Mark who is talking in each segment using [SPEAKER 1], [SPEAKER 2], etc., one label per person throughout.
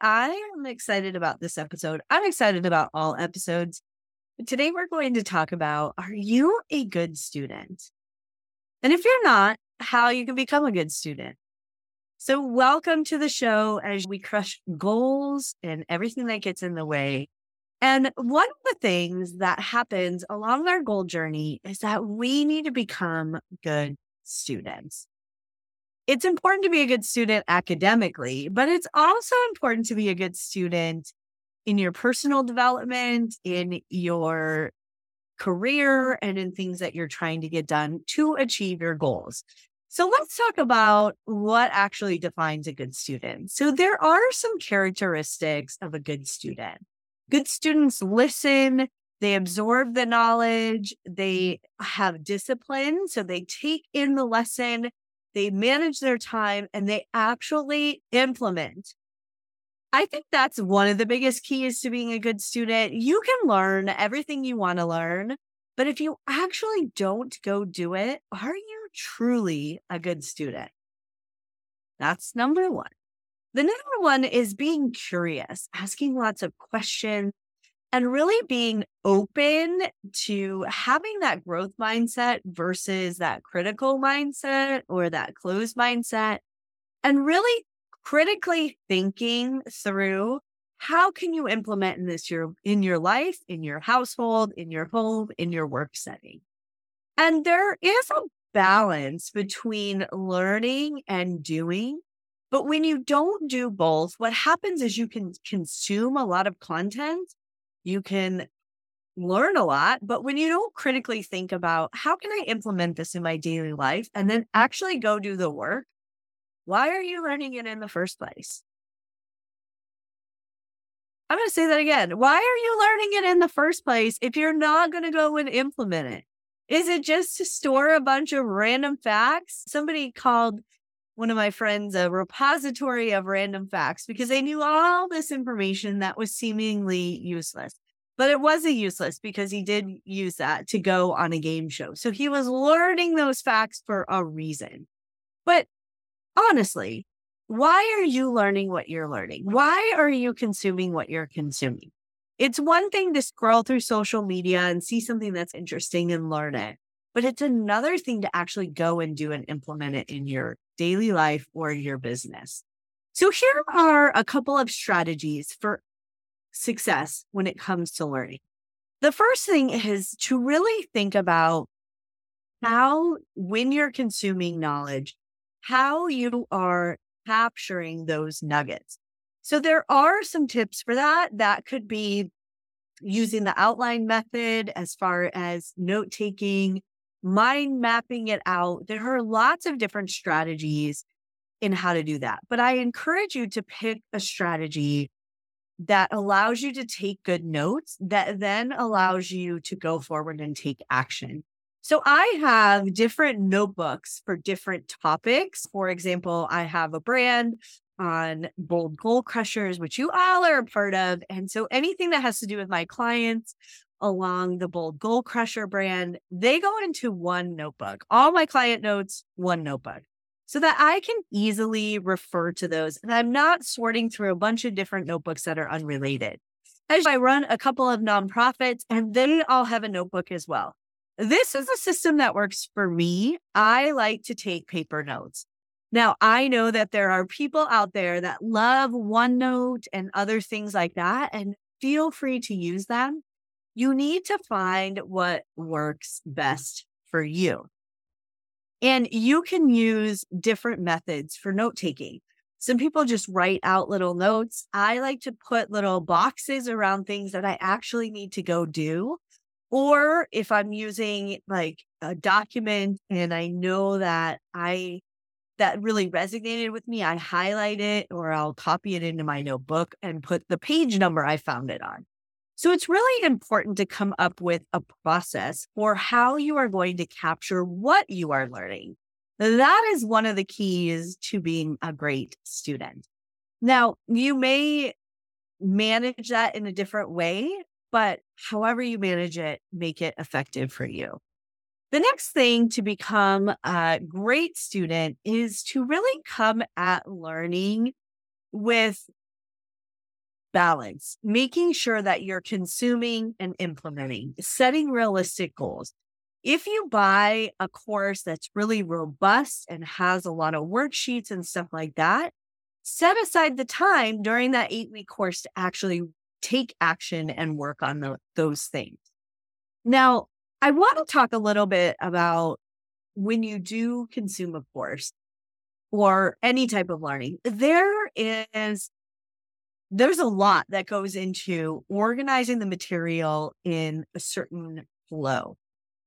[SPEAKER 1] I am excited about this episode. I'm excited about all episodes. But today we're going to talk about are you a good student? And if you're not, how you can become a good student. So, welcome to the show as we crush goals and everything that gets in the way. And one of the things that happens along our goal journey is that we need to become good students it's important to be a good student academically, but it's also important to be a good student in your personal development, in your career, and in things that you're trying to get done to achieve your goals. So let's talk about what actually defines a good student. So there are some characteristics of a good student. Good students listen, they absorb the knowledge, they have discipline. So they take in the lesson they manage their time, and they actually implement. I think that's one of the biggest keys to being a good student. You can learn everything you want to learn, but if you actually don't go do it, are you truly a good student? That's number one. The number one is being curious, asking lots of questions, and really being open to having that growth mindset versus that critical mindset or that closed mindset and really critically thinking through how can you implement this your in your life in your household in your home in your work setting? And there is a balance between learning and doing but when you don't do both what happens is you can consume a lot of content you can learn a lot, but when you don't critically think about how can I implement this in my daily life and then actually go do the work, why are you learning it in the first place? I'm going to say that again. Why are you learning it in the first place if you're not going to go and implement it? Is it just to store a bunch of random facts? Somebody called one of my friends a repository of random facts because they knew all this information that was seemingly useless. But it wasn't useless because he did use that to go on a game show. So he was learning those facts for a reason. But honestly, why are you learning what you're learning? Why are you consuming what you're consuming? It's one thing to scroll through social media and see something that's interesting and learn it, but it's another thing to actually go and do and implement it in your daily life or your business. So here are a couple of strategies for success when it comes to learning. The first thing is to really think about how, when you're consuming knowledge, how you are capturing those nuggets. So there are some tips for that. That could be using the outline method as far as note taking, mind mapping it out. There are lots of different strategies in how to do that. But I encourage you to pick a strategy that allows you to take good notes that then allows you to go forward and take action. So I have different notebooks for different topics. For example, I have a brand on bold goal crushers, which you all are a part of. And so anything that has to do with my clients along the Bold Goal Crusher brand, they go into one notebook. All my client notes, one notebook, so that I can easily refer to those. And I'm not sorting through a bunch of different notebooks that are unrelated. As I run a couple of nonprofits, and they all have a notebook as well. This is a system that works for me. I like to take paper notes. Now, I know that there are people out there that love OneNote and other things like that, and feel free to use them you need to find what works best for you. And you can use different methods for note taking. Some people just write out little notes. I like to put little boxes around things that I actually need to go do. Or if I'm using like a document and I know that I that really resonated with me, I highlight it or I'll copy it into my notebook and put the page number I found it on. So it's really important to come up with a process for how you are going to capture what you are learning. That is one of the keys to being a great student. Now, you may manage that in a different way, but however you manage it, make it effective for you. The next thing to become a great student is to really come at learning with balance, making sure that you're consuming and implementing, setting realistic goals. If you buy a course that's really robust and has a lot of worksheets and stuff like that, set aside the time during that eight week course to actually take action and work on the, those things. Now, I want to talk a little bit about when you do consume a course or any type of learning, there is there's a lot that goes into organizing the material in a certain flow.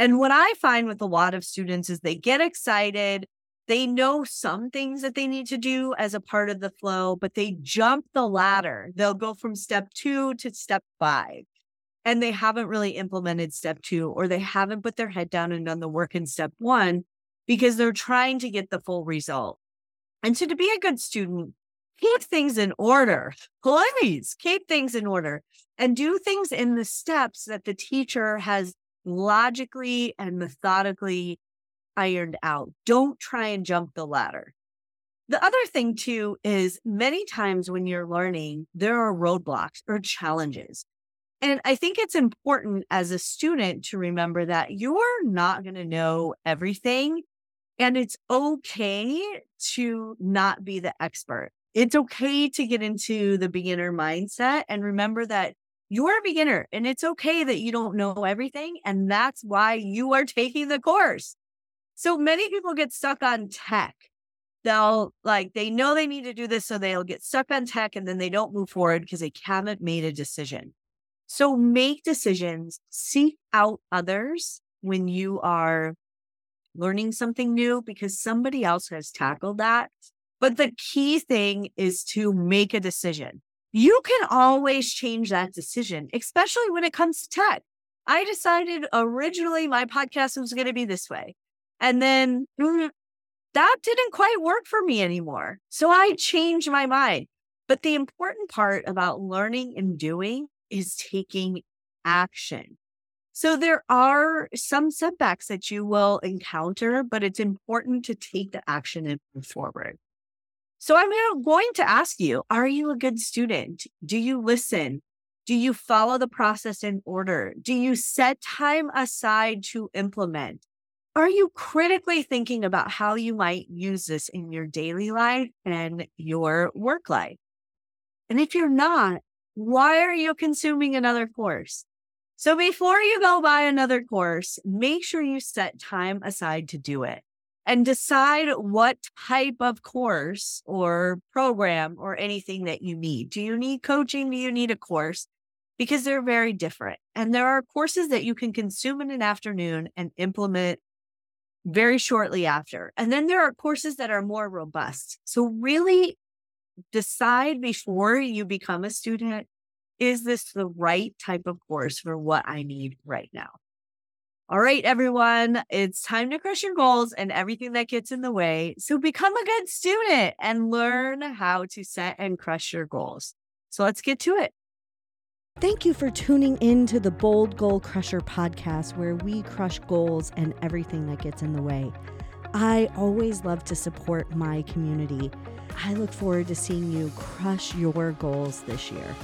[SPEAKER 1] And what I find with a lot of students is they get excited. They know some things that they need to do as a part of the flow, but they jump the ladder. They'll go from step two to step five. And they haven't really implemented step two, or they haven't put their head down and done the work in step one because they're trying to get the full result. And so to be a good student, keep things in order. Please keep things in order and do things in the steps that the teacher has logically and methodically ironed out. Don't try and jump the ladder. The other thing, too, is many times when you're learning, there are roadblocks or challenges. And I think it's important as a student to remember that you're not going to know everything. And it's okay to not be the expert it's okay to get into the beginner mindset and remember that you're a beginner and it's okay that you don't know everything. And that's why you are taking the course. So many people get stuck on tech. They'll like, they know they need to do this. So they'll get stuck on tech and then they don't move forward because they haven't made a decision. So make decisions, seek out others when you are learning something new because somebody else has tackled that but the key thing is to make a decision. You can always change that decision, especially when it comes to tech. I decided originally my podcast was going to be this way. And then mm, that didn't quite work for me anymore. So I changed my mind. But the important part about learning and doing is taking action. So there are some setbacks that you will encounter, but it's important to take the action and move forward. So I'm going to ask you Are you a good student? Do you listen? Do you follow the process in order? Do you set time aside to implement? Are you critically thinking about how you might use this in your daily life and your work life? And if you're not, why are you consuming another course? So before you go buy another course, make sure you set time aside to do it and decide what type of course or program or anything that you need. Do you need coaching? Do you need a course? Because they're very different. And there are courses that you can consume in an afternoon and implement very shortly after. And then there are courses that are more robust. So really decide before you become a student is this the right type of course for what I need right now? All right, everyone, it's time to crush your goals and everything that gets in the way. So become a good student and learn how to set and crush your goals. So let's get to it.
[SPEAKER 2] Thank you for tuning in to the Bold Goal Crusher podcast, where we crush goals and everything that gets in the way. I always love to support my community. I look forward to seeing you crush your goals this year.